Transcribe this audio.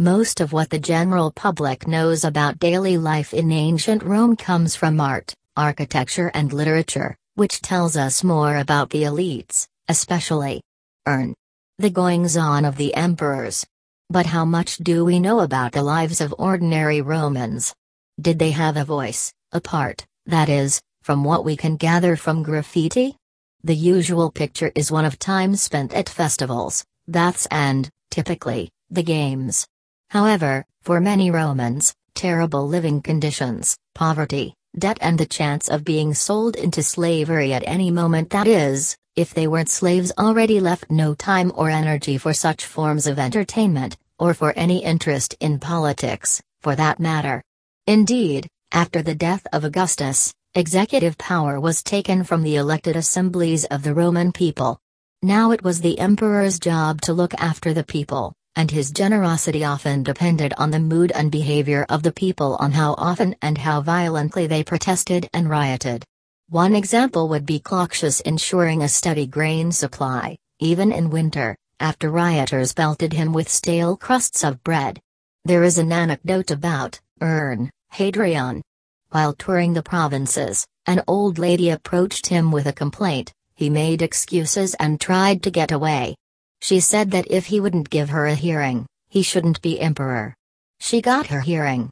Most of what the general public knows about daily life in ancient Rome comes from art, architecture, and literature, which tells us more about the elites, especially Ern. The goings on of the emperors. But how much do we know about the lives of ordinary Romans? Did they have a voice, a part, that is, from what we can gather from graffiti? The usual picture is one of time spent at festivals, baths, and, typically, the games. However, for many Romans, terrible living conditions, poverty, debt, and the chance of being sold into slavery at any moment that is, if they weren't slaves already left no time or energy for such forms of entertainment, or for any interest in politics, for that matter. Indeed, after the death of Augustus, executive power was taken from the elected assemblies of the Roman people. Now it was the emperor's job to look after the people, and his generosity often depended on the mood and behavior of the people on how often and how violently they protested and rioted. One example would be Claudius ensuring a steady grain supply, even in winter, after rioters pelted him with stale crusts of bread. There is an anecdote about Ern, Hadrian. While touring the provinces, an old lady approached him with a complaint, he made excuses and tried to get away. She said that if he wouldn't give her a hearing, he shouldn't be emperor. She got her hearing,